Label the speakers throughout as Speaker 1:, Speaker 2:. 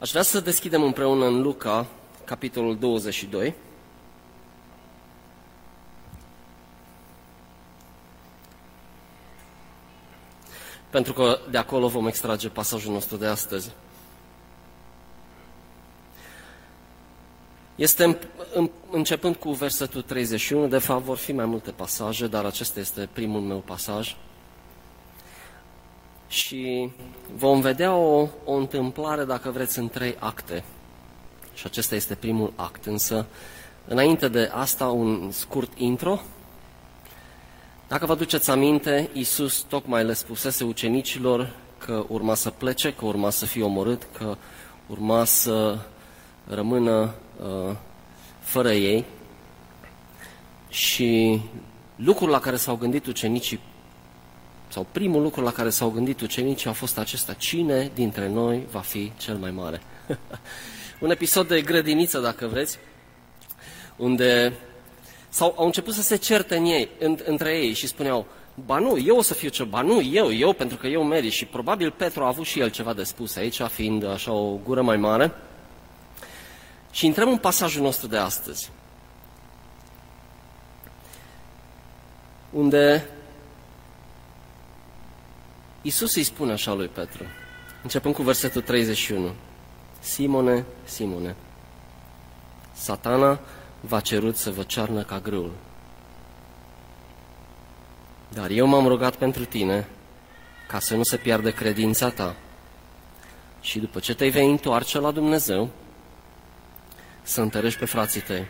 Speaker 1: Aș vrea să deschidem împreună în Luca, capitolul 22. Pentru că de acolo vom extrage pasajul nostru de astăzi. Este începând cu versetul 31, de fapt vor fi mai multe pasaje, dar acesta este primul meu pasaj. Și vom vedea o, o întâmplare, dacă vreți, în trei acte. Și acesta este primul act. Însă, înainte de asta, un scurt intro. Dacă vă duceți aminte, Iisus tocmai le spusese ucenicilor că urma să plece, că urma să fie omorât, că urma să rămână uh, fără ei. Și lucrul la care s-au gândit ucenicii, sau primul lucru la care s-au gândit ucenicii a fost acesta, cine dintre noi va fi cel mai mare? Un episod de grădiniță, dacă vreți, unde sau au început să se certe în ei, în, între ei și spuneau, ba nu, eu o să fiu ce, ba nu, eu, eu, pentru că eu merit. Și probabil Petru a avut și el ceva de spus aici, fiind așa o gură mai mare. Și intrăm în pasajul nostru de astăzi, unde Isus îi spune așa lui Petru, începând cu versetul 31, Simone, Simone, satana v-a cerut să vă cearnă ca grâul. Dar eu m-am rugat pentru tine ca să nu se piardă credința ta și după ce te vei întoarce la Dumnezeu, să întărești pe frații tăi.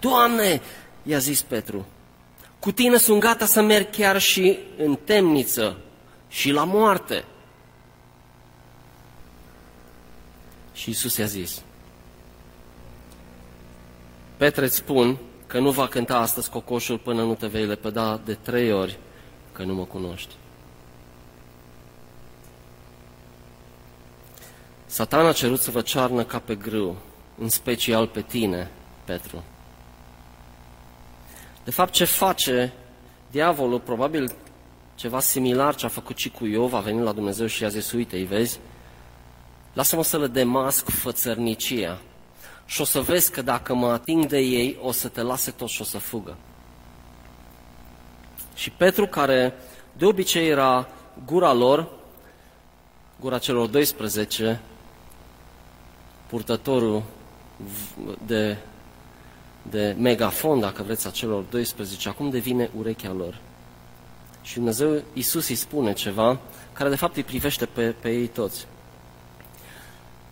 Speaker 1: Doamne, i-a zis Petru, cu tine sunt gata să merg chiar și în temniță și la moarte. Și Isus i-a zis, Petre, îți spun că nu va cânta astăzi cocoșul până nu te vei lepăda de trei ori că nu mă cunoști. Satan a cerut să vă cearnă ca pe grâu, în special pe tine, Petru. De fapt, ce face diavolul, probabil ceva similar ce a făcut și cu Iov, a venit la Dumnezeu și i-a zis, uite, îi vezi? Lasă-mă să le demasc fățărnicia și o să vezi că dacă mă ating de ei, o să te lase tot și o să fugă. Și Petru, care de obicei era gura lor, gura celor 12, purtătorul de, de megafon, dacă vreți, a celor 12, acum devine urechea lor. Și Dumnezeu, Iisus îi spune ceva care de fapt îi privește pe, pe ei toți.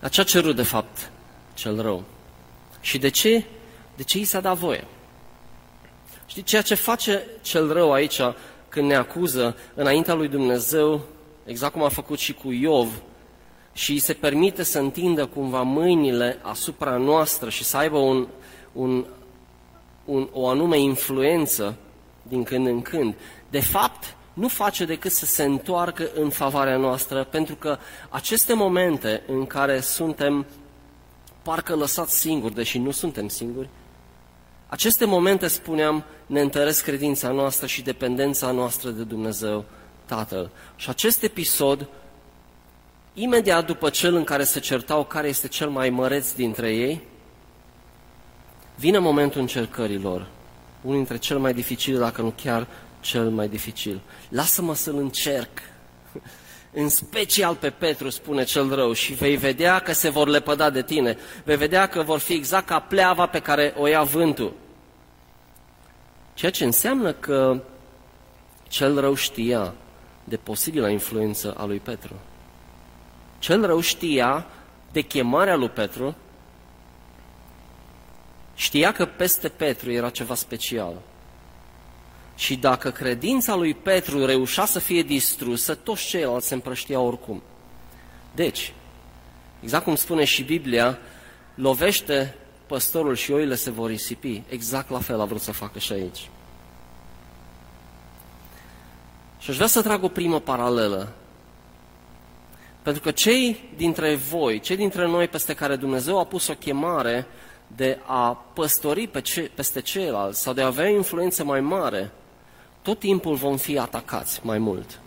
Speaker 1: La ce a cerut de fapt cel rău? Și de ce? De ce i s-a dat voie? Știi, ceea ce face cel rău aici când ne acuză înaintea lui Dumnezeu, exact cum a făcut și cu Iov, și îi se permite să întindă cumva mâinile asupra noastră și să aibă un, un, un, o anume influență din când în când, de fapt, nu face decât să se întoarcă în favoarea noastră, pentru că aceste momente în care suntem parcă lăsați singuri, deși nu suntem singuri, aceste momente, spuneam, ne întăresc credința noastră și dependența noastră de Dumnezeu Tatăl. Și acest episod Imediat după cel în care se certau care este cel mai măreț dintre ei, vine momentul încercărilor, unul dintre cel mai dificil, dacă nu chiar cel mai dificil. Lasă-mă să-l încerc. În special pe Petru, spune cel rău, și vei vedea că se vor lepăda de tine. Vei vedea că vor fi exact ca pleava pe care o ia vântul. Ceea ce înseamnă că cel rău știa de posibilă influență a lui Petru. Cel rău știa de chemarea lui Petru, știa că peste Petru era ceva special. Și dacă credința lui Petru reușea să fie distrusă, toți ceilalți se împrăștiau oricum. Deci, exact cum spune și Biblia, lovește păstorul și oile se vor risipi. Exact la fel a vrut să facă și aici. Și aș vrea să trag o primă paralelă pentru că cei dintre voi, cei dintre noi peste care Dumnezeu a pus o chemare de a păstori pe ce, peste ceilalți sau de a avea influență mai mare, tot timpul vom fi atacați mai mult.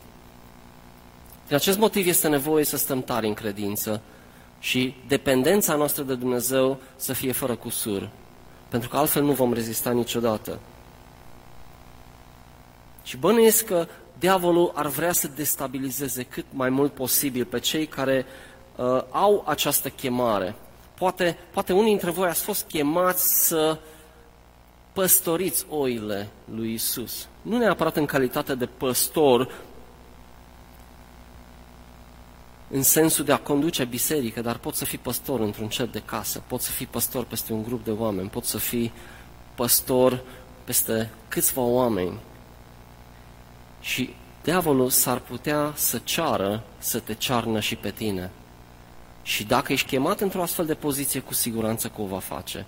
Speaker 1: Din acest motiv este nevoie să stăm tari în credință și dependența noastră de Dumnezeu să fie fără cusur, pentru că altfel nu vom rezista niciodată. Și bănuiesc că diavolul ar vrea să destabilizeze cât mai mult posibil pe cei care uh, au această chemare. Poate, poate unii dintre voi ați fost chemați să păstoriți oile lui Isus. Nu neapărat în calitate de păstor, în sensul de a conduce biserică, dar poți să fii păstor într-un cer de casă, poți să fii păstor peste un grup de oameni, poți să fii păstor peste câțiva oameni. Și diavolul s-ar putea să ceară să te cearnă și pe tine. Și dacă ești chemat într-o astfel de poziție, cu siguranță că o va face.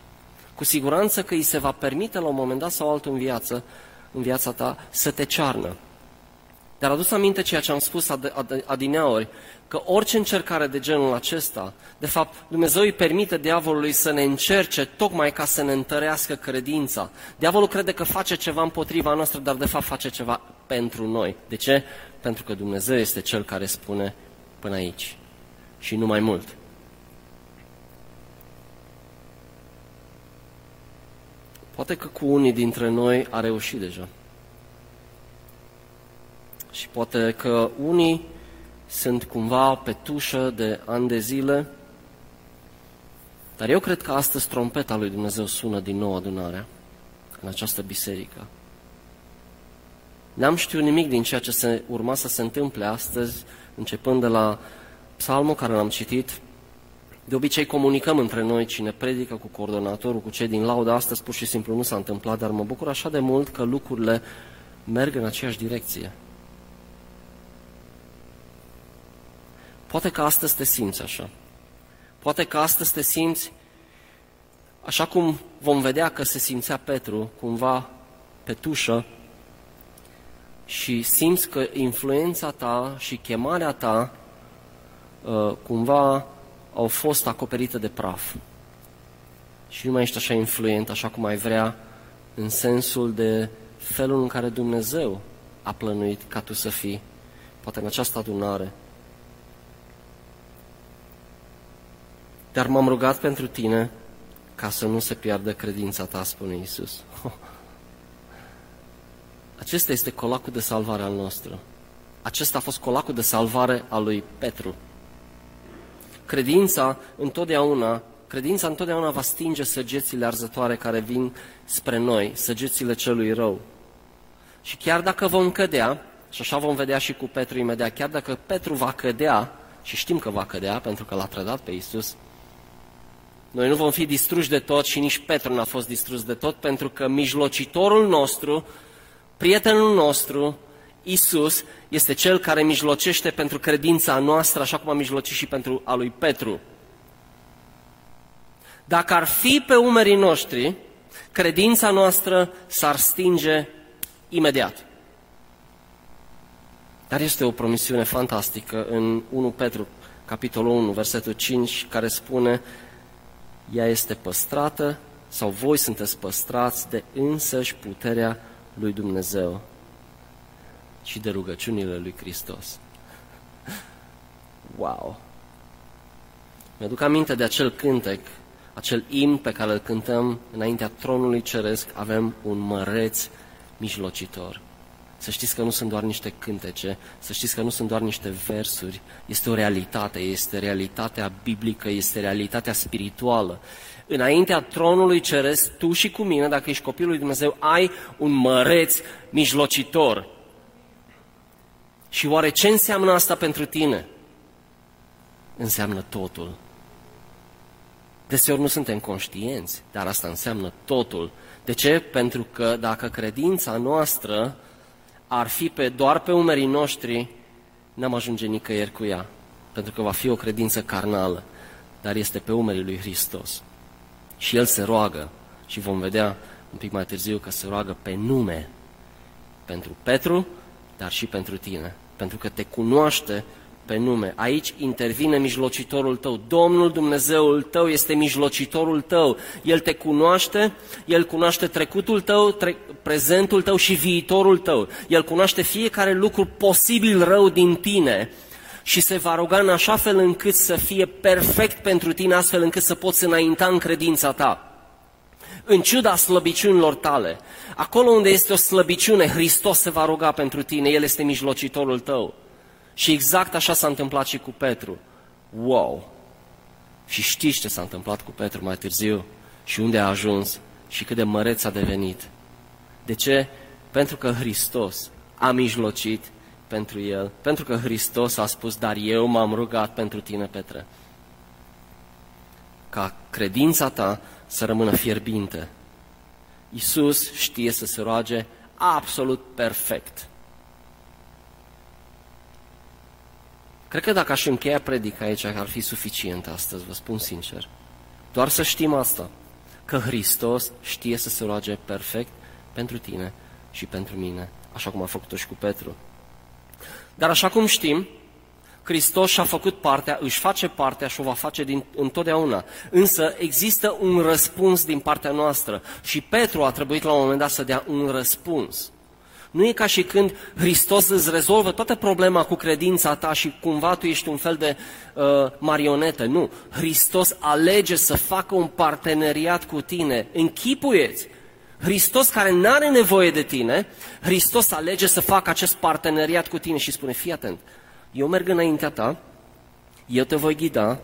Speaker 1: Cu siguranță că îi se va permite la un moment dat sau altul în viață, în viața ta, să te cearnă. Dar adus aminte ceea ce am spus ad- ad- adineaori, că orice încercare de genul acesta, de fapt, Dumnezeu îi permite diavolului să ne încerce tocmai ca să ne întărească credința. Diavolul crede că face ceva împotriva noastră, dar de fapt face ceva pentru noi. De ce? Pentru că Dumnezeu este Cel care spune până aici și nu mai mult. Poate că cu unii dintre noi a reușit deja. Și poate că unii sunt cumva pe tușă de ani de zile, dar eu cred că astăzi trompeta lui Dumnezeu sună din nou adunarea în această biserică. N-am știut nimic din ceea ce se urma să se întâmple astăzi, începând de la psalmul care l-am citit. De obicei comunicăm între noi cine predică cu coordonatorul, cu cei din laudă. Astăzi pur și simplu nu s-a întâmplat, dar mă bucur așa de mult că lucrurile merg în aceeași direcție. Poate că astăzi te simți așa. Poate că astăzi te simți așa cum vom vedea că se simțea Petru, cumva pe tușă, și simți că influența ta și chemarea ta uh, cumva au fost acoperite de praf. Și nu mai ești așa influent, așa cum ai vrea, în sensul de felul în care Dumnezeu a plănuit ca tu să fii, poate în această adunare, Dar m-am rugat pentru tine ca să nu se piardă credința ta, spune Iisus. Acesta este colacul de salvare al nostru. Acesta a fost colacul de salvare al lui Petru. Credința întotdeauna, credința întotdeauna va stinge săgețile arzătoare care vin spre noi, săgețile celui rău. Și chiar dacă vom cădea, și așa vom vedea și cu Petru imediat, chiar dacă Petru va cădea, și știm că va cădea pentru că l-a trădat pe Iisus, noi nu vom fi distruși de tot și nici Petru n-a fost distrus de tot, pentru că mijlocitorul nostru, prietenul nostru, Isus, este cel care mijlocește pentru credința noastră, așa cum a mijlocit și pentru a lui Petru. Dacă ar fi pe umerii noștri, credința noastră s-ar stinge imediat. Dar este o promisiune fantastică în 1 Petru, capitolul 1, versetul 5, care spune ea este păstrată sau voi sunteți păstrați de însăși puterea lui Dumnezeu și de rugăciunile lui Hristos. Wow! Mi-aduc aminte de acel cântec, acel imn pe care îl cântăm înaintea tronului ceresc, avem un măreț mijlocitor. Să știți că nu sunt doar niște cântece, să știți că nu sunt doar niște versuri, este o realitate, este realitatea biblică, este realitatea spirituală. Înaintea tronului ceresc, tu și cu mine, dacă ești copilul lui Dumnezeu, ai un măreț mijlocitor. Și oare ce înseamnă asta pentru tine? Înseamnă totul. Deseori nu suntem conștienți, dar asta înseamnă totul. De ce? Pentru că dacă credința noastră ar fi pe, doar pe umerii noștri, n-am ajunge nicăieri cu ea, pentru că va fi o credință carnală, dar este pe umerii lui Hristos. Și El se roagă, și vom vedea un pic mai târziu că se roagă pe nume pentru Petru, dar și pentru tine, pentru că te cunoaște pe nume. Aici intervine mijlocitorul tău. Domnul Dumnezeul tău este mijlocitorul tău. El te cunoaște, El cunoaște trecutul tău, tre- prezentul tău și viitorul tău. El cunoaște fiecare lucru posibil rău din tine și se va ruga în așa fel încât să fie perfect pentru tine, astfel încât să poți înainta în credința ta. În ciuda slăbiciunilor tale, acolo unde este o slăbiciune, Hristos se va ruga pentru tine, El este mijlocitorul tău. Și exact așa s-a întâmplat și cu Petru. Wow! Și știți ce s-a întâmplat cu Petru mai târziu și unde a ajuns și cât de măreț a devenit. De ce? Pentru că Hristos a mijlocit pentru el, pentru că Hristos a spus, dar eu m-am rugat pentru tine, Petre. Ca credința ta să rămână fierbinte. Iisus știe să se roage absolut perfect. Cred că dacă aș încheia predica aici, ar fi suficient astăzi, vă spun sincer. Doar să știm asta, că Hristos știe să se roage perfect pentru tine și pentru mine, așa cum a făcut-o și cu Petru. Dar așa cum știm, Hristos și-a făcut partea, își face partea și o va face din, întotdeauna. Însă există un răspuns din partea noastră și Petru a trebuit la un moment dat să dea un răspuns. Nu e ca și când Hristos îți rezolvă toată problema cu credința ta și cumva tu ești un fel de uh, marionetă. Nu. Hristos alege să facă un parteneriat cu tine. Închipuieți! Hristos care nu are nevoie de tine, Hristos alege să facă acest parteneriat cu tine și spune, fii atent, eu merg înaintea ta, eu te voi ghida,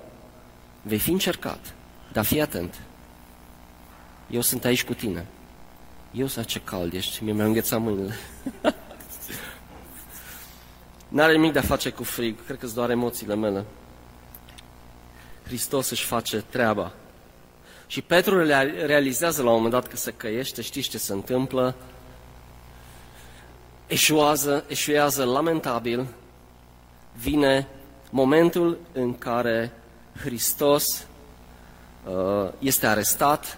Speaker 1: vei fi încercat, dar fii atent, eu sunt aici cu tine. Eu să ce cald ești, mi-a înghețat mâinile. N-are nimic de a face cu frig, cred că sunt doar emoțiile mele. Hristos își face treaba. Și Petru realizează la un moment dat că se căiește, știți ce se întâmplă? Eșuează, eșuează lamentabil, vine momentul în care Hristos uh, este arestat,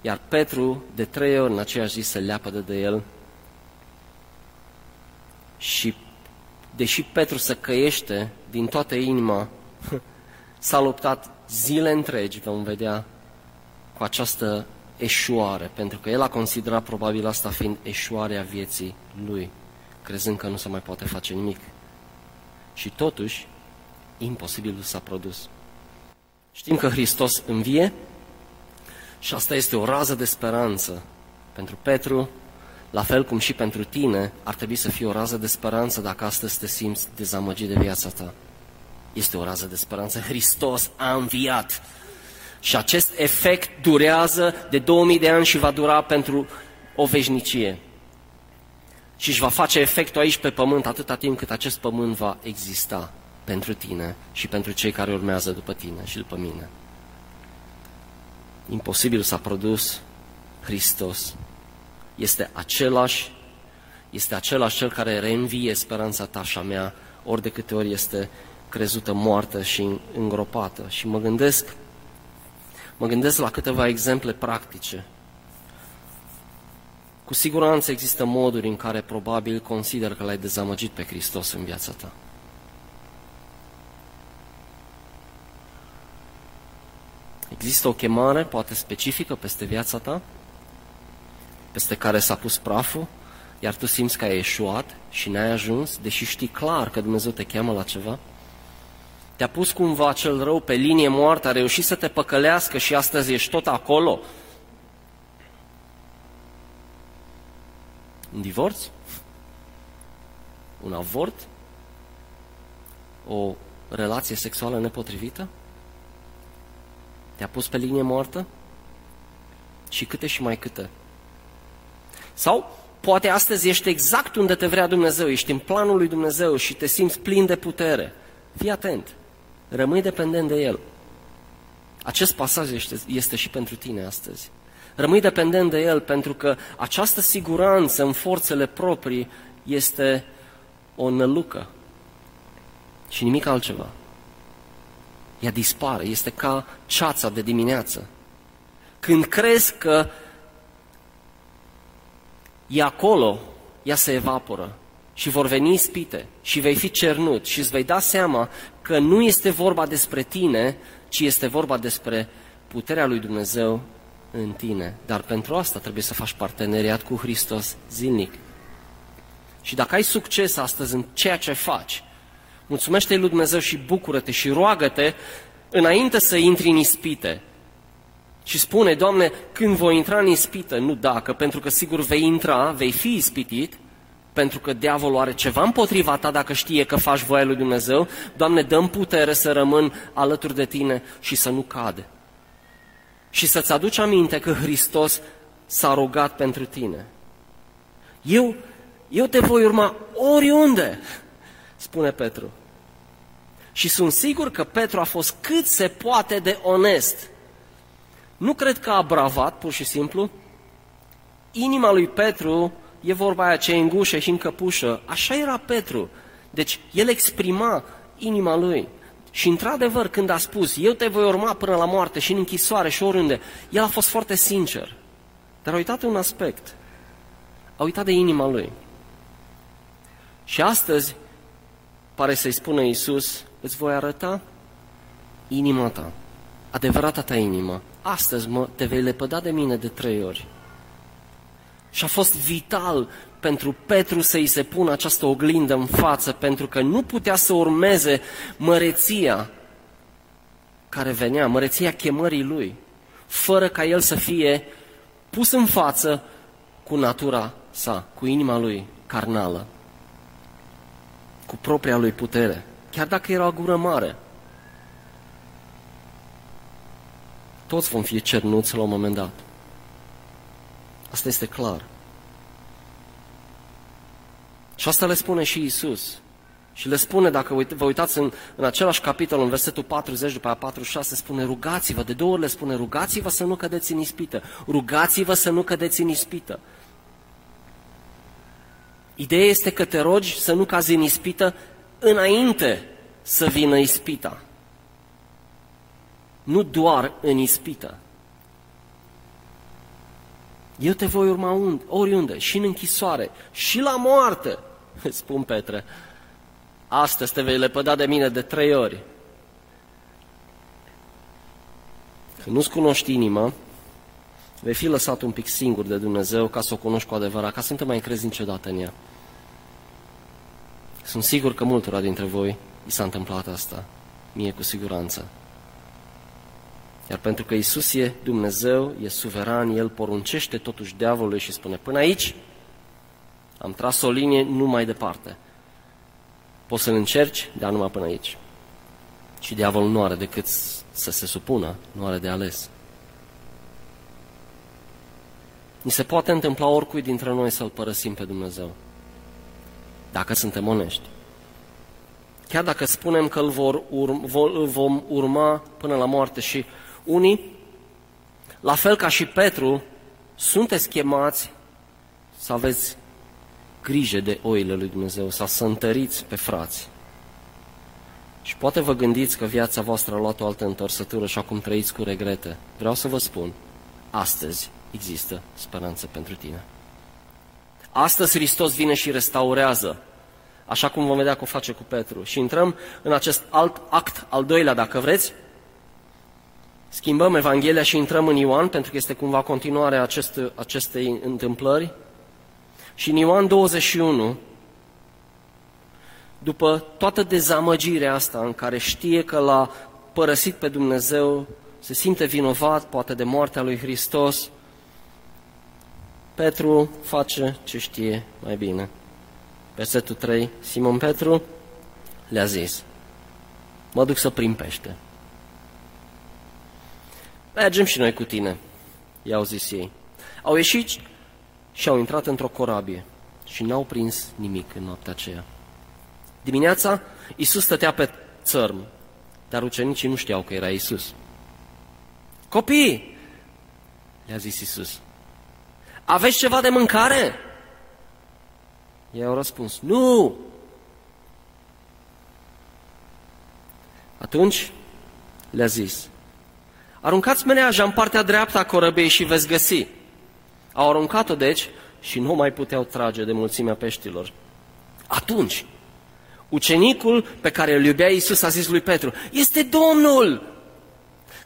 Speaker 1: iar Petru de trei ori în aceeași zi se leapă de el și deși Petru se căiește din toată inima, s-a luptat zile întregi, vom vedea, cu această eșuare, pentru că el a considerat probabil asta fiind eșuarea vieții lui, crezând că nu se mai poate face nimic. Și totuși, imposibilul s-a produs. Știm că Hristos învie și asta este o rază de speranță pentru Petru, la fel cum și pentru tine, ar trebui să fie o rază de speranță dacă astăzi te simți dezamăgit de viața ta. Este o rază de speranță. Hristos a înviat. Și acest efect durează de 2000 de ani și va dura pentru o veșnicie. Și își va face efectul aici pe pământ atâta timp cât acest pământ va exista pentru tine și pentru cei care urmează după tine și după mine. Imposibil s-a produs Hristos. Este același, este același cel care reînvie speranța ta și a mea, ori de câte ori este crezută moartă și îngropată. Și mă gândesc Mă gândesc la câteva exemple practice. Cu siguranță există moduri în care probabil consider că l-ai dezamăgit pe Hristos în viața ta. Există o chemare, poate specifică, peste viața ta, peste care s-a pus praful, iar tu simți că ai eșuat și n-ai ajuns, deși știi clar că Dumnezeu te cheamă la ceva? Te-a pus cumva cel rău pe linie moartă, a reușit să te păcălească și astăzi ești tot acolo. Un divorț? Un avort? O relație sexuală nepotrivită? Te-a pus pe linie moartă? Și câte și mai câte? Sau poate astăzi ești exact unde te vrea Dumnezeu, ești în planul lui Dumnezeu și te simți plin de putere. Fii atent! Rămâi dependent de El. Acest pasaj este, este și pentru tine astăzi. Rămâi dependent de El pentru că această siguranță în forțele proprii este o nălucă și nimic altceva. Ea dispare, este ca ceața de dimineață. Când crezi că e acolo, ea se evaporă și vor veni ispite și vei fi cernut și îți vei da seama că nu este vorba despre tine, ci este vorba despre puterea lui Dumnezeu în tine. Dar pentru asta trebuie să faci parteneriat cu Hristos zilnic. Și dacă ai succes astăzi în ceea ce faci, Mulțumește-i lui Dumnezeu și bucură-te și roagă-te înainte să intri în ispite. Și spune, Doamne, când voi intra în ispită, nu dacă, pentru că sigur vei intra, vei fi ispitit, pentru că diavolul are ceva împotriva ta dacă știe că faci voia lui Dumnezeu, Doamne, dăm putere să rămân alături de tine și să nu cade. Și să-ți aduci aminte că Hristos s-a rugat pentru tine. Eu, eu te voi urma oriunde, spune Petru. Și sunt sigur că Petru a fost cât se poate de onest. Nu cred că a bravat, pur și simplu. Inima lui Petru e vorba aia ce îngușă și încăpușă. Așa era Petru. Deci el exprima inima lui. Și într-adevăr, când a spus, eu te voi urma până la moarte și în închisoare și oriunde, el a fost foarte sincer. Dar a uitat un aspect. A uitat de inima lui. Și astăzi pare să-i spună Iisus, îți voi arăta inima ta, adevărata ta inimă. Astăzi mă, te vei lepăda de mine de trei ori. Și a fost vital pentru Petru să-i se pună această oglindă în față, pentru că nu putea să urmeze măreția care venea, măreția chemării lui, fără ca el să fie pus în față cu natura sa, cu inima lui carnală, cu propria lui putere, chiar dacă era o gură mare. Toți vom fi cernuți la un moment dat. Asta este clar. Și asta le spune și Isus. Și le spune, dacă vă uitați în, în același capitol, în versetul 40, după aia 46, spune rugați-vă, de două ori le spune rugați-vă să nu cădeți în ispită, rugați-vă să nu cădeți în ispită. Ideea este că te rogi să nu cazi în ispită înainte să vină ispita. Nu doar în ispită. Eu te voi urma unde, oriunde, și în închisoare, și la moarte, spun Petre. Astăzi te vei lepăda de mine de trei ori. Când nu-ți cunoști inima, vei fi lăsat un pic singur de Dumnezeu ca să o cunoști cu adevărat, ca să nu te mai crezi niciodată în ea. Sunt sigur că multora dintre voi i s-a întâmplat asta, mie cu siguranță. Iar pentru că Isus e Dumnezeu, e suveran, El poruncește totuși diavolului și spune, până aici am tras o linie, nu mai departe. Poți să-l încerci, dar numai până aici. Și diavolul nu are decât să se supună, nu are de ales. Ni se poate întâmpla oricui dintre noi să-L părăsim pe Dumnezeu, dacă suntem onești. Chiar dacă spunem că îl, vor urma, îl vom urma până la moarte și unii, la fel ca și Petru, sunteți chemați să aveți grijă de oile lui Dumnezeu, să întăriți pe frați. Și poate vă gândiți că viața voastră a luat o altă întorsătură și acum trăiți cu regrete. Vreau să vă spun, astăzi există speranță pentru tine. Astăzi Hristos vine și restaurează, așa cum vom vedea că o face cu Petru. Și intrăm în acest alt act, al doilea, dacă vreți, Schimbăm Evanghelia și intrăm în Ioan, pentru că este cumva continuarea acest, acestei întâmplări. Și în Ioan 21, după toată dezamăgirea asta în care știe că l-a părăsit pe Dumnezeu, se simte vinovat, poate de moartea lui Hristos, Petru face ce știe mai bine. Versetul 3, Simon Petru le-a zis, mă duc să prim pește. Mergem și noi cu tine, i-au zis ei. Au ieșit și au intrat într-o corabie și n-au prins nimic în noaptea aceea. Dimineața, Isus stătea pe țărm, dar ucenicii nu știau că era Isus. Copii, le-a zis Isus, aveți ceva de mâncare? Ei au răspuns, nu! Atunci le-a zis, Aruncați mâneaja în partea dreaptă a corăbei și veți găsi. Au aruncat-o, deci, și nu mai puteau trage de mulțimea peștilor. Atunci, ucenicul pe care îl iubea Iisus a zis lui Petru, este Domnul!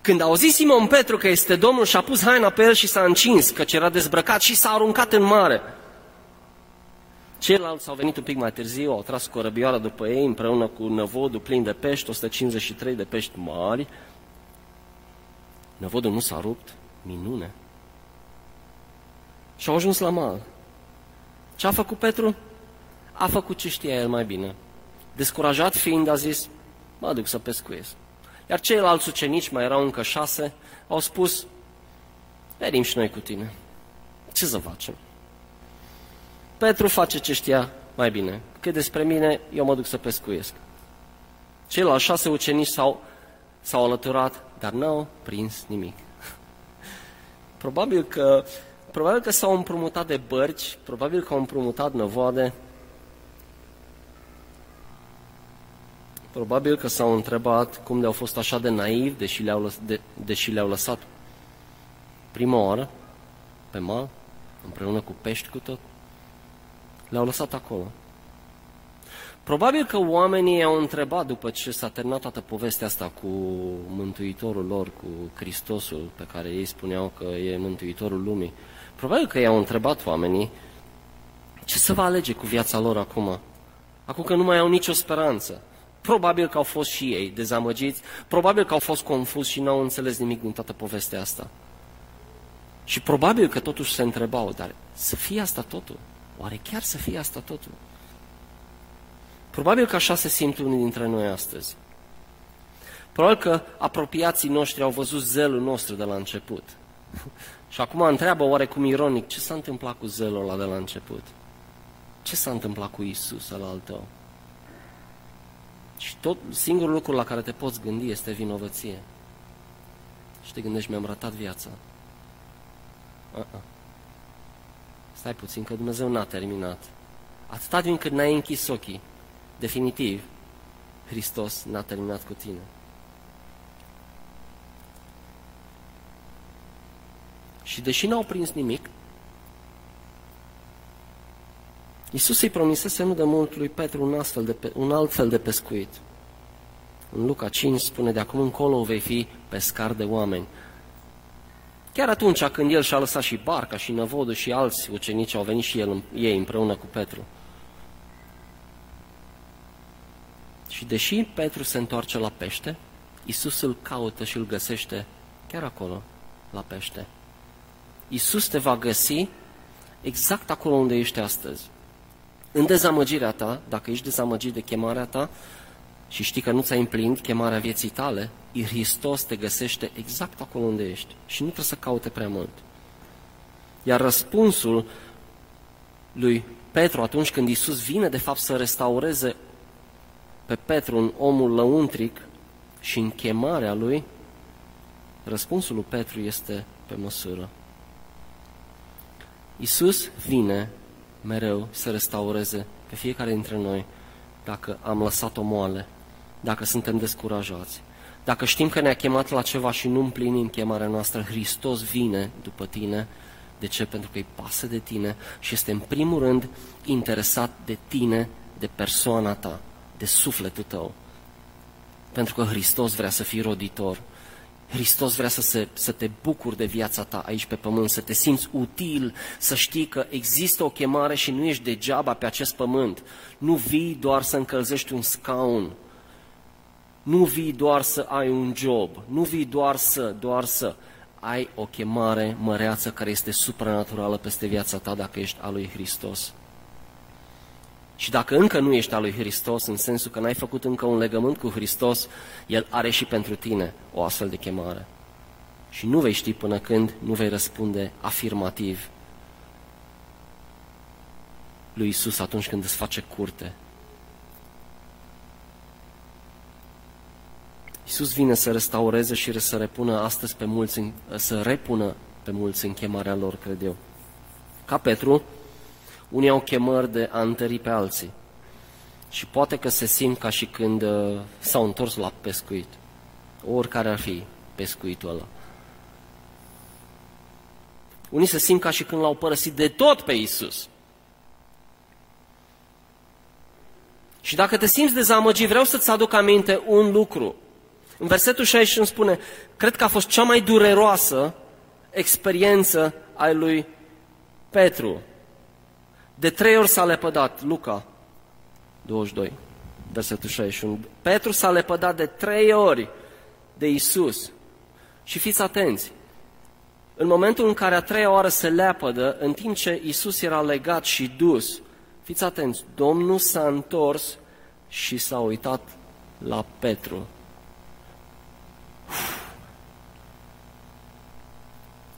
Speaker 1: Când a auzit Simon Petru că este Domnul și-a pus haina pe el și s-a încins, căci era dezbrăcat și s-a aruncat în mare. Ceilalți au venit un pic mai târziu, au tras corăbioara după ei împreună cu năvodul plin de pești, 153 de pești mari. Năvodul nu s-a rupt, minune. Și au ajuns la mal. Ce a făcut Petru? A făcut ce știa el mai bine. Descurajat fiind, a zis, mă duc să pescuiesc. Iar ceilalți ucenici, mai erau încă șase, au spus, venim și noi cu tine. Ce să facem? Petru face ce știa mai bine. Cât despre mine, eu mă duc să pescuiesc. Ceilalți șase ucenici s-au, s-au alăturat, dar n-au prins nimic. Probabil că, probabil că s-au împrumutat de bărci, probabil că au împrumutat năvoade, Probabil că s-au întrebat cum le-au fost așa de naivi, deși le-au, lăs- de, deși le-au lăsat prima oară pe mal, împreună cu pești cu tot. Le-au lăsat acolo. Probabil că oamenii au întrebat după ce s-a terminat toată povestea asta cu Mântuitorul lor, cu Hristosul, pe care ei spuneau că e Mântuitorul lumii. Probabil că i-au întrebat oamenii ce să va alege cu viața lor acum, acum că nu mai au nicio speranță. Probabil că au fost și ei dezamăgiți, probabil că au fost confuzi și n-au înțeles nimic din toată povestea asta. Și probabil că totuși se întrebau, dar să fie asta totul? Oare chiar să fie asta totul? Probabil că așa se simt unii dintre noi astăzi. Probabil că apropiații noștri au văzut zelul nostru de la început. Și acum întreabă oarecum ironic, ce s-a întâmplat cu zelul ăla de la început? Ce s-a întâmplat cu Isus al al tău? Și tot singurul lucru la care te poți gândi este vinovăție. Și te gândești, mi-am ratat viața. Uh-uh. Stai puțin, că Dumnezeu n-a terminat. Atâta din cât n-ai închis ochii, definitiv, Hristos n-a terminat cu tine. Și deși n-au prins nimic, Iisus îi promisese nu de mult lui Petru un, astfel de pe, un alt fel de pescuit. În Luca 5 spune, de acum încolo vei fi pescar de oameni. Chiar atunci când el și-a lăsat și barca și năvodul și alți ucenici au venit și el, ei împreună cu Petru. Și deși Petru se întoarce la pește, Iisus îl caută și îl găsește chiar acolo, la pește. Iisus te va găsi exact acolo unde ești astăzi. În dezamăgirea ta, dacă ești dezamăgit de chemarea ta și știi că nu ți-ai împlinit chemarea vieții tale, Hristos te găsește exact acolo unde ești și nu trebuie să caute prea mult. Iar răspunsul lui Petru atunci când Isus vine de fapt să restaureze pe Petru în omul lăuntric și în chemarea lui, răspunsul lui Petru este pe măsură. Isus vine mereu să restaureze pe fiecare dintre noi dacă am lăsat-o moale, dacă suntem descurajați. Dacă știm că ne-a chemat la ceva și nu împlinim chemarea noastră, Hristos vine după tine. De ce? Pentru că îi pasă de tine și este în primul rând interesat de tine, de persoana ta, de sufletul tău. Pentru că Hristos vrea să fii roditor. Hristos vrea să, se, să te bucuri de viața ta aici pe pământ, să te simți util, să știi că există o chemare și nu ești degeaba pe acest pământ. Nu vii doar să încălzești un scaun, nu vii doar să ai un job, nu vii doar să, doar să ai o chemare măreață care este supranaturală peste viața ta dacă ești al lui Hristos. Și dacă încă nu ești al lui Hristos, în sensul că n-ai făcut încă un legământ cu Hristos, El are și pentru tine o astfel de chemare. Și nu vei ști până când nu vei răspunde afirmativ lui Isus atunci când îți face curte. Isus vine să restaureze și să repună astăzi pe mulți, să repună pe mulți în chemarea lor, cred eu. Ca Petru, unii au chemări de a întări pe alții. Și poate că se simt ca și când uh, s-au întors la pescuit. Oricare ar fi pescuitul ăla. Unii se simt ca și când l-au părăsit de tot pe Isus. Și dacă te simți dezamăgit, vreau să-ți aduc aminte un lucru. În versetul 61 spune, cred că a fost cea mai dureroasă experiență a lui Petru. De trei ori s-a lepădat, Luca 22, versetul 61. Petru s-a lepădat de trei ori de Isus. Și fiți atenți, în momentul în care a treia oară se leapădă, în timp ce Isus era legat și dus, fiți atenți, Domnul s-a întors și s-a uitat la Petru.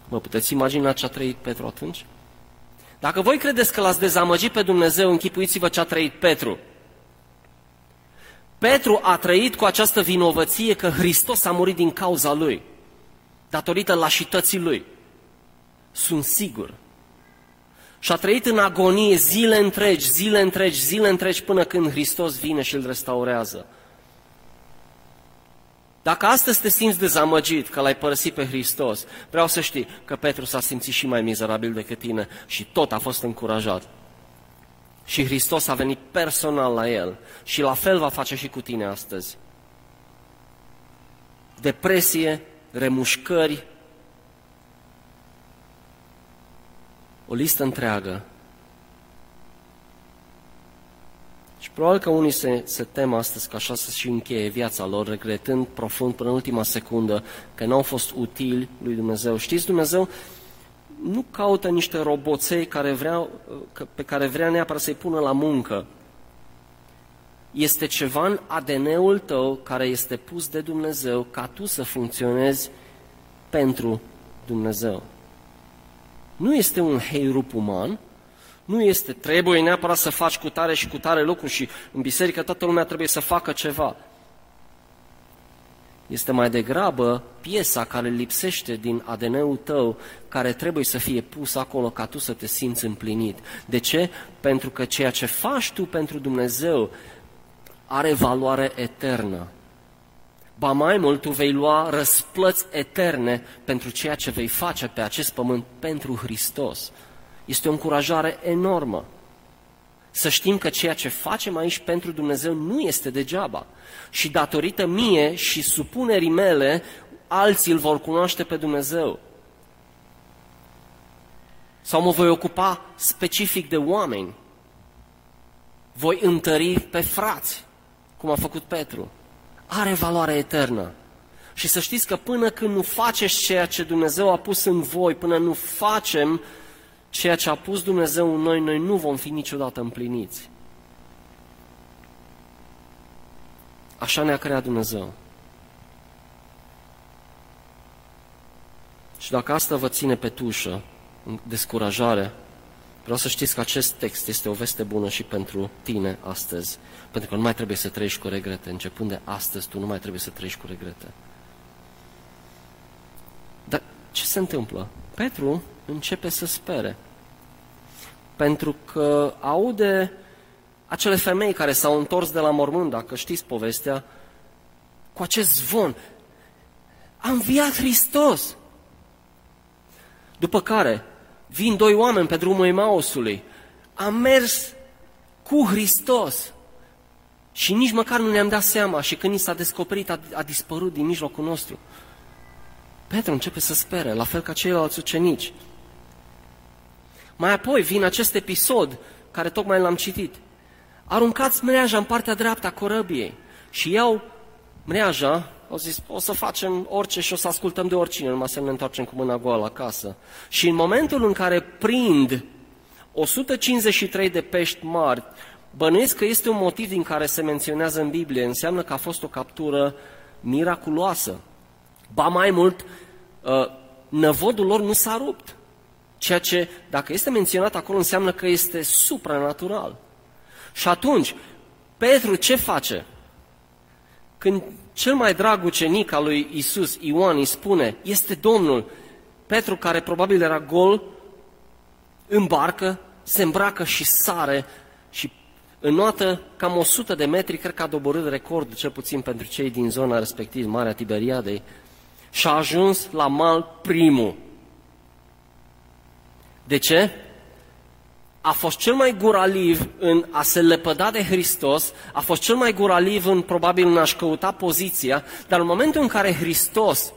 Speaker 1: Mă puteți imagina ce a trăit Petru atunci? Dacă voi credeți că l-ați dezamăgit pe Dumnezeu, închipuiți-vă ce a trăit Petru. Petru a trăit cu această vinovăție că Hristos a murit din cauza lui, datorită lașității lui. Sunt sigur. Și a trăit în agonie zile întregi, zile întregi, zile întregi, până când Hristos vine și îl restaurează. Dacă astăzi te simți dezamăgit că l-ai părăsit pe Hristos, vreau să știi că Petru s-a simțit și mai mizerabil decât tine și tot a fost încurajat. Și Hristos a venit personal la el și la fel va face și cu tine astăzi. Depresie, remușcări, o listă întreagă Și probabil că unii se, se tem astăzi că așa să și încheie viața lor, regretând profund până în ultima secundă că nu au fost utili lui Dumnezeu. Știți, Dumnezeu nu caută niște roboței care vrea, pe care vrea neapărat să-i pună la muncă. Este ceva în ADN-ul tău care este pus de Dumnezeu ca tu să funcționezi pentru Dumnezeu. Nu este un heirup uman, nu este, trebuie neapărat să faci cu tare și cu tare lucru și în biserică toată lumea trebuie să facă ceva. Este mai degrabă piesa care lipsește din ADN-ul tău, care trebuie să fie pus acolo ca tu să te simți împlinit. De ce? Pentru că ceea ce faci tu pentru Dumnezeu are valoare eternă. Ba mai mult, tu vei lua răsplăți eterne pentru ceea ce vei face pe acest pământ pentru Hristos. Este o încurajare enormă. Să știm că ceea ce facem aici pentru Dumnezeu nu este degeaba. Și datorită mie și supunerii mele, alții îl vor cunoaște pe Dumnezeu. Sau mă voi ocupa specific de oameni. Voi întări pe frați, cum a făcut Petru. Are valoare eternă. Și să știți că până când nu faceți ceea ce Dumnezeu a pus în voi, până nu facem ceea ce a pus Dumnezeu în noi, noi nu vom fi niciodată împliniți. Așa ne-a creat Dumnezeu. Și dacă asta vă ține pe tușă, în descurajare, vreau să știți că acest text este o veste bună și pentru tine astăzi. Pentru că nu mai trebuie să trăiești cu regrete. Începând de astăzi, tu nu mai trebuie să trăiești cu regrete. Dar ce se întâmplă? Petru începe să spere pentru că aude acele femei care s-au întors de la mormânt, dacă știți povestea, cu acest zvon. A înviat Hristos! După care vin doi oameni pe drumul Emausului. Am mers cu Hristos și nici măcar nu ne-am dat seama și când ni s-a descoperit a, a dispărut din mijlocul nostru. Petru începe să spere, la fel ca ceilalți ucenici. Mai apoi vine acest episod care tocmai l-am citit. Aruncați mreaja în partea dreaptă a corăbiei și iau mreaja, au zis, o să facem orice și o să ascultăm de oricine, numai să ne întoarcem cu mâna goală acasă. Și în momentul în care prind 153 de pești mari, bănuiesc că este un motiv din care se menționează în Biblie, înseamnă că a fost o captură miraculoasă. Ba mai mult, uh, năvodul lor nu s-a rupt. Ceea ce, dacă este menționat acolo, înseamnă că este supranatural. Și atunci, Petru ce face? Când cel mai drag ucenic al lui Isus, Ioan, îi spune, este Domnul, Petru, care probabil era gol, îmbarcă, se îmbracă și sare și înoată cam 100 de metri, cred că a doborât record, cel puțin pentru cei din zona respectiv, Marea Tiberiadei, și a ajuns la mal primul. De ce? A fost cel mai guraliv în a se lepăda de Hristos, a fost cel mai guraliv în probabil în a-și căuta poziția, dar în momentul în care Hristos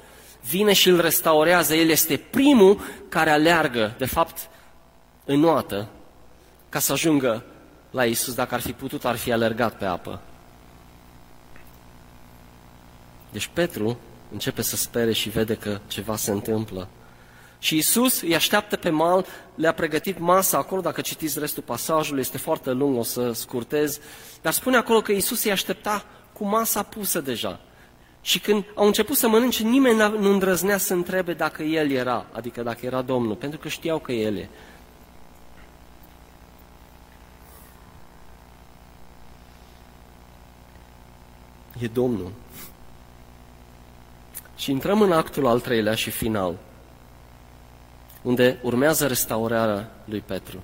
Speaker 1: vine și îl restaurează, el este primul care aleargă, de fapt, înoată ca să ajungă la Isus. Dacă ar fi putut, ar fi alergat pe apă. Deci Petru începe să spere și vede că ceva se întâmplă. Și Isus îi așteaptă pe mal, le-a pregătit masa acolo, dacă citiți restul pasajului, este foarte lung, o să scurtez, dar spune acolo că Isus îi aștepta cu masa pusă deja. Și când au început să mănânce, nimeni nu îndrăznea să întrebe dacă El era, adică dacă era Domnul, pentru că știau că El e. E Domnul. Și intrăm în actul al treilea și final, unde urmează restaurarea lui Petru.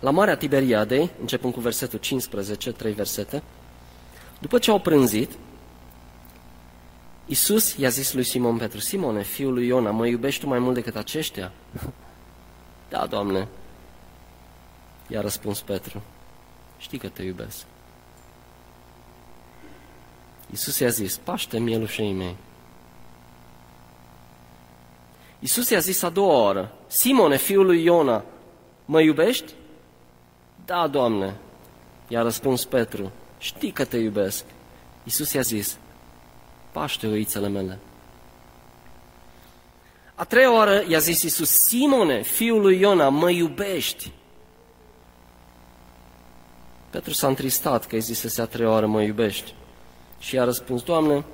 Speaker 1: La Marea Tiberiadei, începând cu versetul 15, trei versete, după ce au prânzit, Iisus i-a zis lui Simon Petru, Simone, fiul lui Iona, mă iubești tu mai mult decât aceștia? da, Doamne. I-a răspuns Petru, știi că te iubesc. Iisus i-a zis, paște mielușei mei. Iisus i-a zis a doua oară, Simone, fiul lui Iona, mă iubești? Da, Doamne, i-a răspuns Petru, știi că te iubesc. Iisus i-a zis, paște oițele mele. A treia oară i-a zis Iisus, Simone, fiul lui Iona, mă iubești? Petru s-a întristat că i să a treia oară, mă iubești. Și i-a răspuns, Doamne,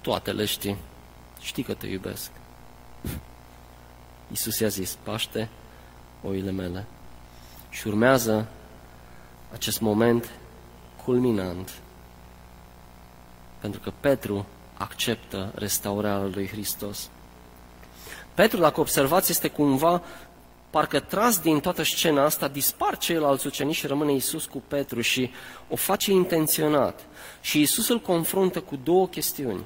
Speaker 1: toate le știi știi că te iubesc. Iisus i-a zis, paște oile mele. Și urmează acest moment culminant, pentru că Petru acceptă restaurarea lui Hristos. Petru, dacă observați, este cumva parcă tras din toată scena asta, dispar ceilalți ucenici și rămâne Iisus cu Petru și o face intenționat. Și Iisus îl confruntă cu două chestiuni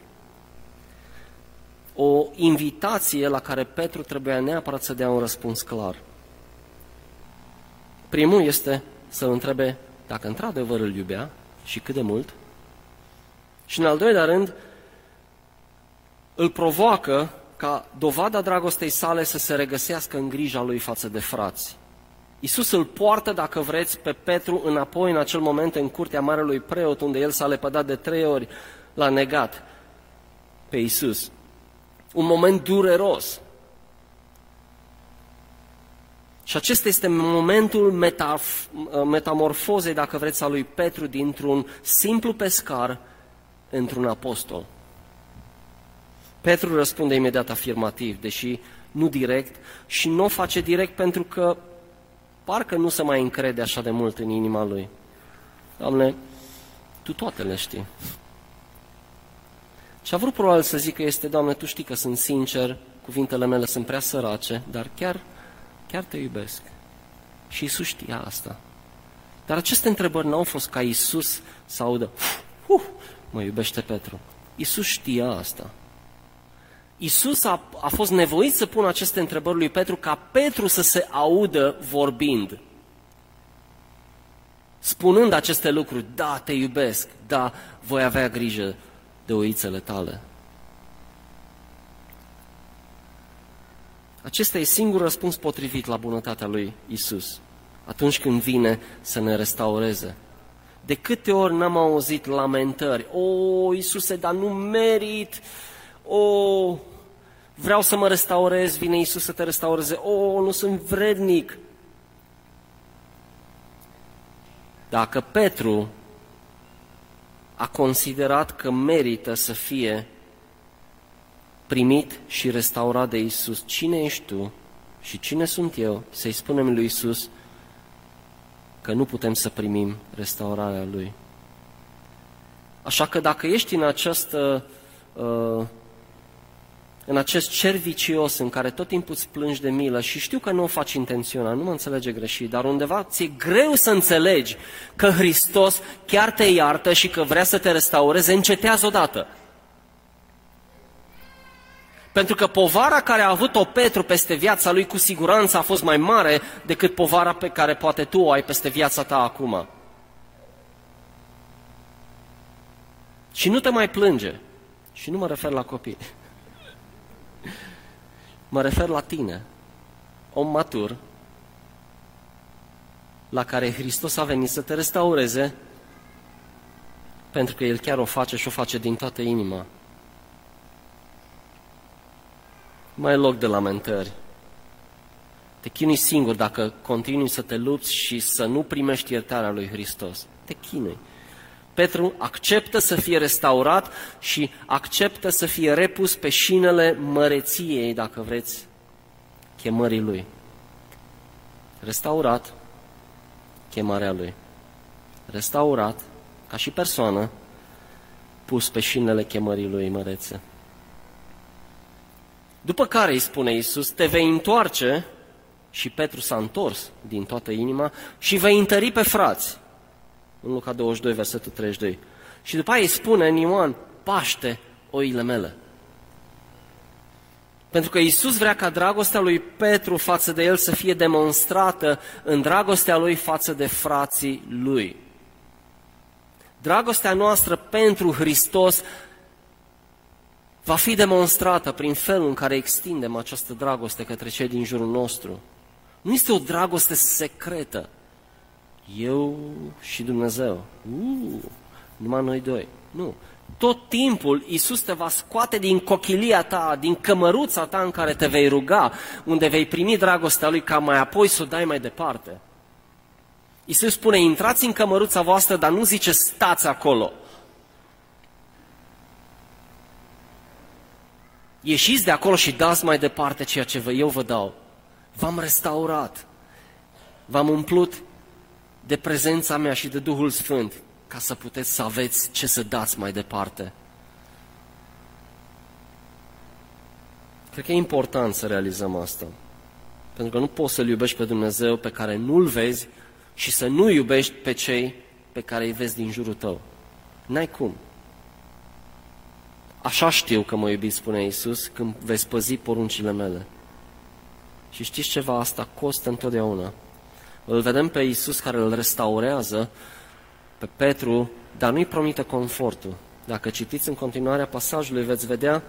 Speaker 1: o invitație la care Petru trebuia neapărat să dea un răspuns clar. Primul este să-l întrebe dacă într-adevăr îl iubea și cât de mult. Și în al doilea rând, îl provoacă ca dovada dragostei sale să se regăsească în grija lui față de frați. Iisus îl poartă, dacă vreți, pe Petru înapoi în acel moment în curtea marelui preot, unde el s-a lepădat de trei ori, l-a negat pe Iisus un moment dureros. Și acesta este momentul metaf- metamorfozei, dacă vreți, a lui Petru dintr-un simplu pescar într-un apostol. Petru răspunde imediat afirmativ, deși nu direct, și nu o face direct pentru că parcă nu se mai încrede așa de mult în inima lui. Doamne, Tu toate le știi. Și a vrut probabil să zică este, Doamne, Tu știi că sunt sincer, cuvintele mele sunt prea sărace, dar chiar, chiar Te iubesc. Și Isus știa asta. Dar aceste întrebări nu au fost ca Isus să audă, uh, mă iubește Petru. Isus știa asta. Isus a, a fost nevoit să pună aceste întrebări lui Petru ca Petru să se audă vorbind. Spunând aceste lucruri, da, te iubesc, da, voi avea grijă de oițele tale. Acesta e singurul răspuns potrivit la bunătatea lui Isus atunci când vine să ne restaureze. De câte ori n-am auzit lamentări, o, Iisuse, dar nu merit, o, vreau să mă restaurez, vine Iisus să te restaureze, o, nu sunt vrednic. Dacă Petru a considerat că merită să fie primit și restaurat de Isus. Cine ești tu și cine sunt eu să-i spunem lui Isus că nu putem să primim restaurarea Lui? Așa că dacă ești în această uh, în acest cer vicios în care tot timpul îți plângi de milă și știu că nu o faci intenționat, nu mă înțelege greșit, dar undeva ți-e greu să înțelegi că Hristos chiar te iartă și că vrea să te restaureze, încetează odată. Pentru că povara care a avut-o Petru peste viața lui cu siguranță a fost mai mare decât povara pe care poate tu o ai peste viața ta acum. Și nu te mai plânge. Și nu mă refer la copii. Mă refer la tine, om matur, la care Hristos a venit să te restaureze, pentru că El chiar o face și o face din toată inima. Mai e loc de lamentări. Te chinui singur dacă continui să te lupți și să nu primești iertarea lui Hristos. Te chinui. Petru acceptă să fie restaurat și acceptă să fie repus pe șinele măreției, dacă vreți, chemării lui. Restaurat, chemarea lui. Restaurat, ca și persoană, pus pe șinele chemării lui mărețe. După care îi spune Iisus, te vei întoarce, și Petru s-a întors din toată inima, și vei întări pe frați. În Luca 22, versetul 32. Și după aia îi spune în Ioan, paște oile mele. Pentru că Iisus vrea ca dragostea lui Petru față de el să fie demonstrată în dragostea lui față de frații lui. Dragostea noastră pentru Hristos va fi demonstrată prin felul în care extindem această dragoste către cei din jurul nostru. Nu este o dragoste secretă. Eu și Dumnezeu. Uh, numai noi doi. Nu. Tot timpul Iisus te va scoate din cochilia ta, din cămăruța ta în care te vei ruga, unde vei primi dragostea Lui ca mai apoi să o dai mai departe. Iisus spune, intrați în cămăruța voastră, dar nu zice stați acolo. Ieșiți de acolo și dați mai departe ceea ce vă, eu vă dau. V-am restaurat. V-am umplut de prezența mea și de Duhul Sfânt ca să puteți să aveți ce să dați mai departe. Cred că e important să realizăm asta. Pentru că nu poți să-L iubești pe Dumnezeu pe care nu-L vezi și să nu iubești pe cei pe care îi vezi din jurul tău. N-ai cum. Așa știu că mă iubiți, spune Iisus, când veți păzi poruncile mele. Și știți ceva? Asta costă întotdeauna. Îl vedem pe Iisus care îl restaurează, pe Petru, dar nu-i promite confortul. Dacă citiți în continuarea pasajului, veți vedea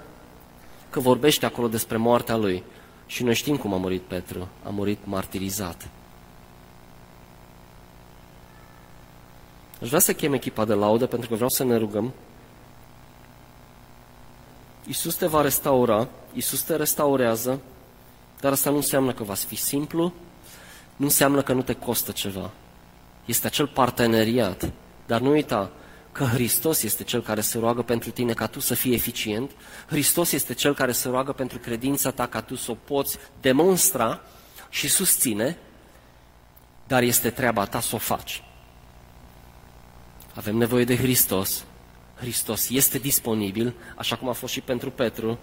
Speaker 1: că vorbește acolo despre moartea lui. Și noi știm cum a murit Petru. A murit martirizat. Aș vrea să chem echipa de laudă pentru că vreau să ne rugăm. Iisus te va restaura, Iisus te restaurează, dar asta nu înseamnă că va fi simplu, nu înseamnă că nu te costă ceva. Este acel parteneriat. Dar nu uita că Hristos este Cel care se roagă pentru tine ca tu să fii eficient. Hristos este Cel care se roagă pentru credința ta ca tu să o poți demonstra și susține, dar este treaba ta să o faci. Avem nevoie de Hristos. Hristos este disponibil, așa cum a fost și pentru Petru,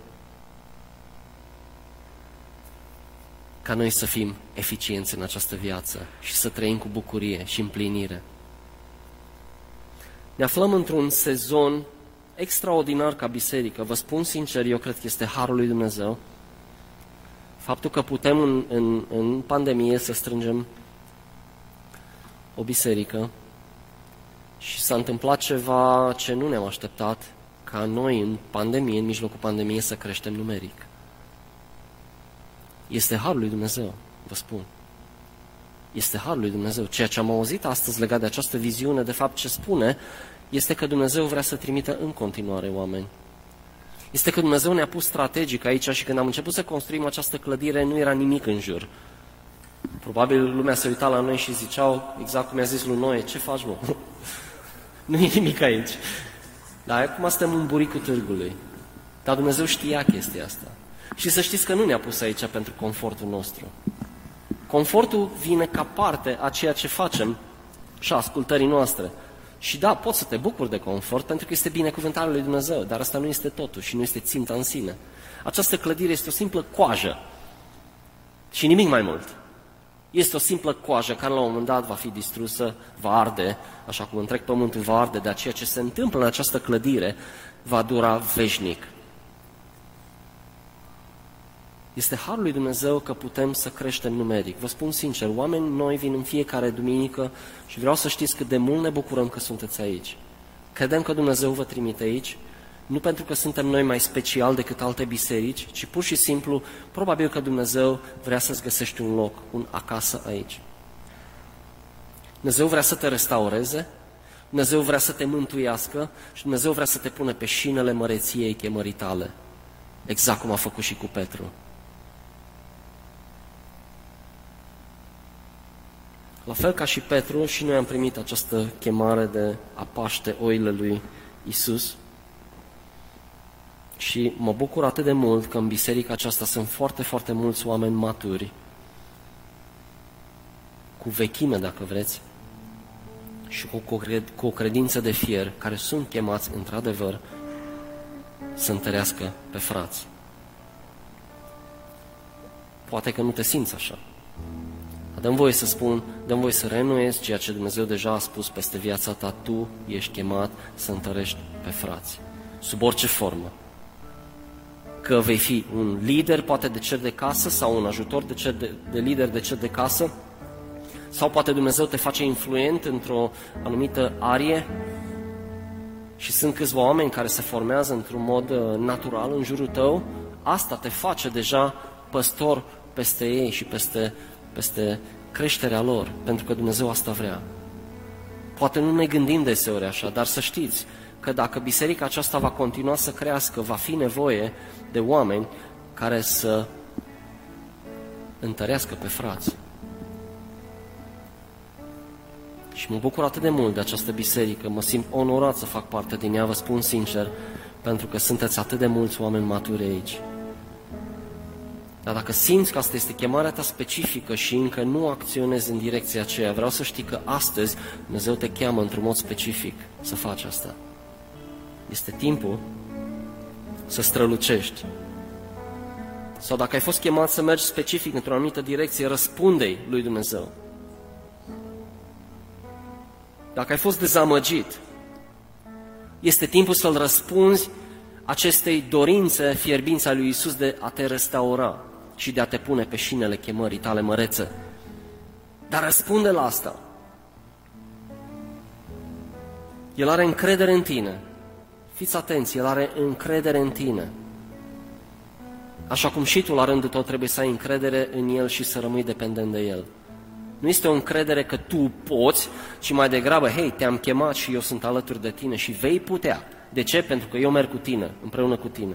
Speaker 1: ca noi să fim eficienți în această viață și să trăim cu bucurie și împlinire. Ne aflăm într-un sezon extraordinar ca biserică. Vă spun sincer, eu cred că este Harul lui Dumnezeu. Faptul că putem în, în, în pandemie să strângem o biserică și s-a întâmplat ceva ce nu ne-am așteptat, ca noi în pandemie, în mijlocul pandemiei, să creștem numeric. Este Harul lui Dumnezeu, vă spun. Este Harul lui Dumnezeu. Ceea ce am auzit astăzi legat de această viziune, de fapt ce spune, este că Dumnezeu vrea să trimită în continuare oameni. Este că Dumnezeu ne-a pus strategic aici și când am început să construim această clădire, nu era nimic în jur. Probabil lumea se uita la noi și ziceau, exact cum i-a zis lui Noe, ce faci, mă? nu e nimic aici. Dar acum suntem în buricul târgului. Dar Dumnezeu știa chestia asta. Și să știți că nu ne-a pus aici pentru confortul nostru. Confortul vine ca parte a ceea ce facem și a ascultării noastre. Și da, poți să te bucuri de confort pentru că este binecuvântarea lui Dumnezeu, dar asta nu este totul și nu este ținta în sine. Această clădire este o simplă coajă și nimic mai mult. Este o simplă coajă care la un moment dat va fi distrusă, va arde, așa cum întreg pământul va arde, de ceea ce se întâmplă în această clădire va dura veșnic. Este harul lui Dumnezeu că putem să creștem numeric. Vă spun sincer, oameni noi vin în fiecare duminică și vreau să știți cât de mult ne bucurăm că sunteți aici. Credem că Dumnezeu vă trimite aici, nu pentru că suntem noi mai special decât alte biserici, ci pur și simplu, probabil că Dumnezeu vrea să-ți găsești un loc, un acasă aici. Dumnezeu vrea să te restaureze, Dumnezeu vrea să te mântuiască și Dumnezeu vrea să te pună pe șinele măreției chemării tale. Exact cum a făcut și cu Petru. La fel ca și Petru, și noi am primit această chemare de a paște oile lui Isus. Și mă bucur atât de mult că în biserica aceasta sunt foarte, foarte mulți oameni maturi, cu vechime, dacă vreți, și cu, cu o credință de fier, care sunt chemați, într-adevăr, să întărească pe frați. Poate că nu te simți așa. Dăm voie să spun, dăm voie să renuiesc ceea ce Dumnezeu deja a spus peste viața ta, tu ești chemat să întărești pe frați, sub orice formă. Că vei fi un lider, poate de cer de casă, sau un ajutor de, cer de, de lider de cer de casă, sau poate Dumnezeu te face influent într-o anumită arie? Și sunt câțiva oameni care se formează într-un mod uh, natural în jurul tău, asta te face deja păstor peste ei și peste, peste creșterea lor, pentru că Dumnezeu asta vrea. Poate nu ne gândim deseori așa, dar să știți că dacă biserica aceasta va continua să crească, va fi nevoie de oameni care să întărească pe frați. Și mă bucur atât de mult de această biserică, mă simt onorat să fac parte din ea, vă spun sincer, pentru că sunteți atât de mulți oameni maturi aici. Dar dacă simți că asta este chemarea ta specifică și încă nu acționezi în direcția aceea, vreau să știi că astăzi Dumnezeu te cheamă într-un mod specific să faci asta. Este timpul să strălucești. Sau dacă ai fost chemat să mergi specific într-o anumită direcție, răspunde lui Dumnezeu. Dacă ai fost dezamăgit, este timpul să-L răspunzi acestei dorințe fierbințe a lui Isus de a te restaura și de a te pune pe șinele chemării tale mărețe. Dar răspunde la asta. El are încredere în tine. Fiți atenți, El are încredere în tine. Așa cum și tu la rândul tău trebuie să ai încredere în El și să rămâi dependent de El. Nu este o încredere că tu poți, ci mai degrabă, hei, te-am chemat și eu sunt alături de tine și vei putea. De ce? Pentru că eu merg cu tine, împreună cu tine.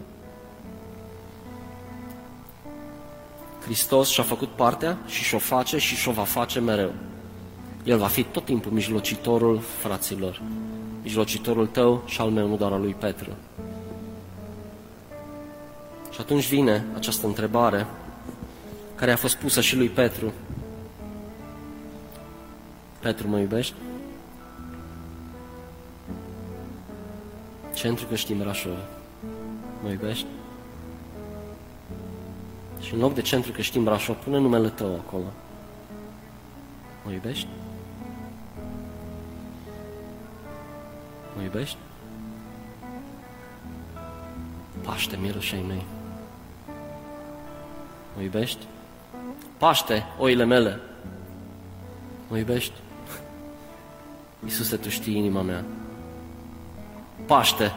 Speaker 1: Hristos și-a făcut partea și și-o face și și-o va face mereu. El va fi tot timpul mijlocitorul fraților. Mijlocitorul tău și al meu, nu doar al lui Petru. Și atunci vine această întrebare care a fost pusă și lui Petru. Petru, mă iubești? Centru Creștin Brașov. Mă iubești? Și în loc de Centru Creștin Brașov, pune numele tău acolo. Mă iubești? Mă iubești? Paște, mirușei mei. Mă iubești? Paște, oile mele. Mă iubești? Iisuse, Tu știi inima mea. Paște,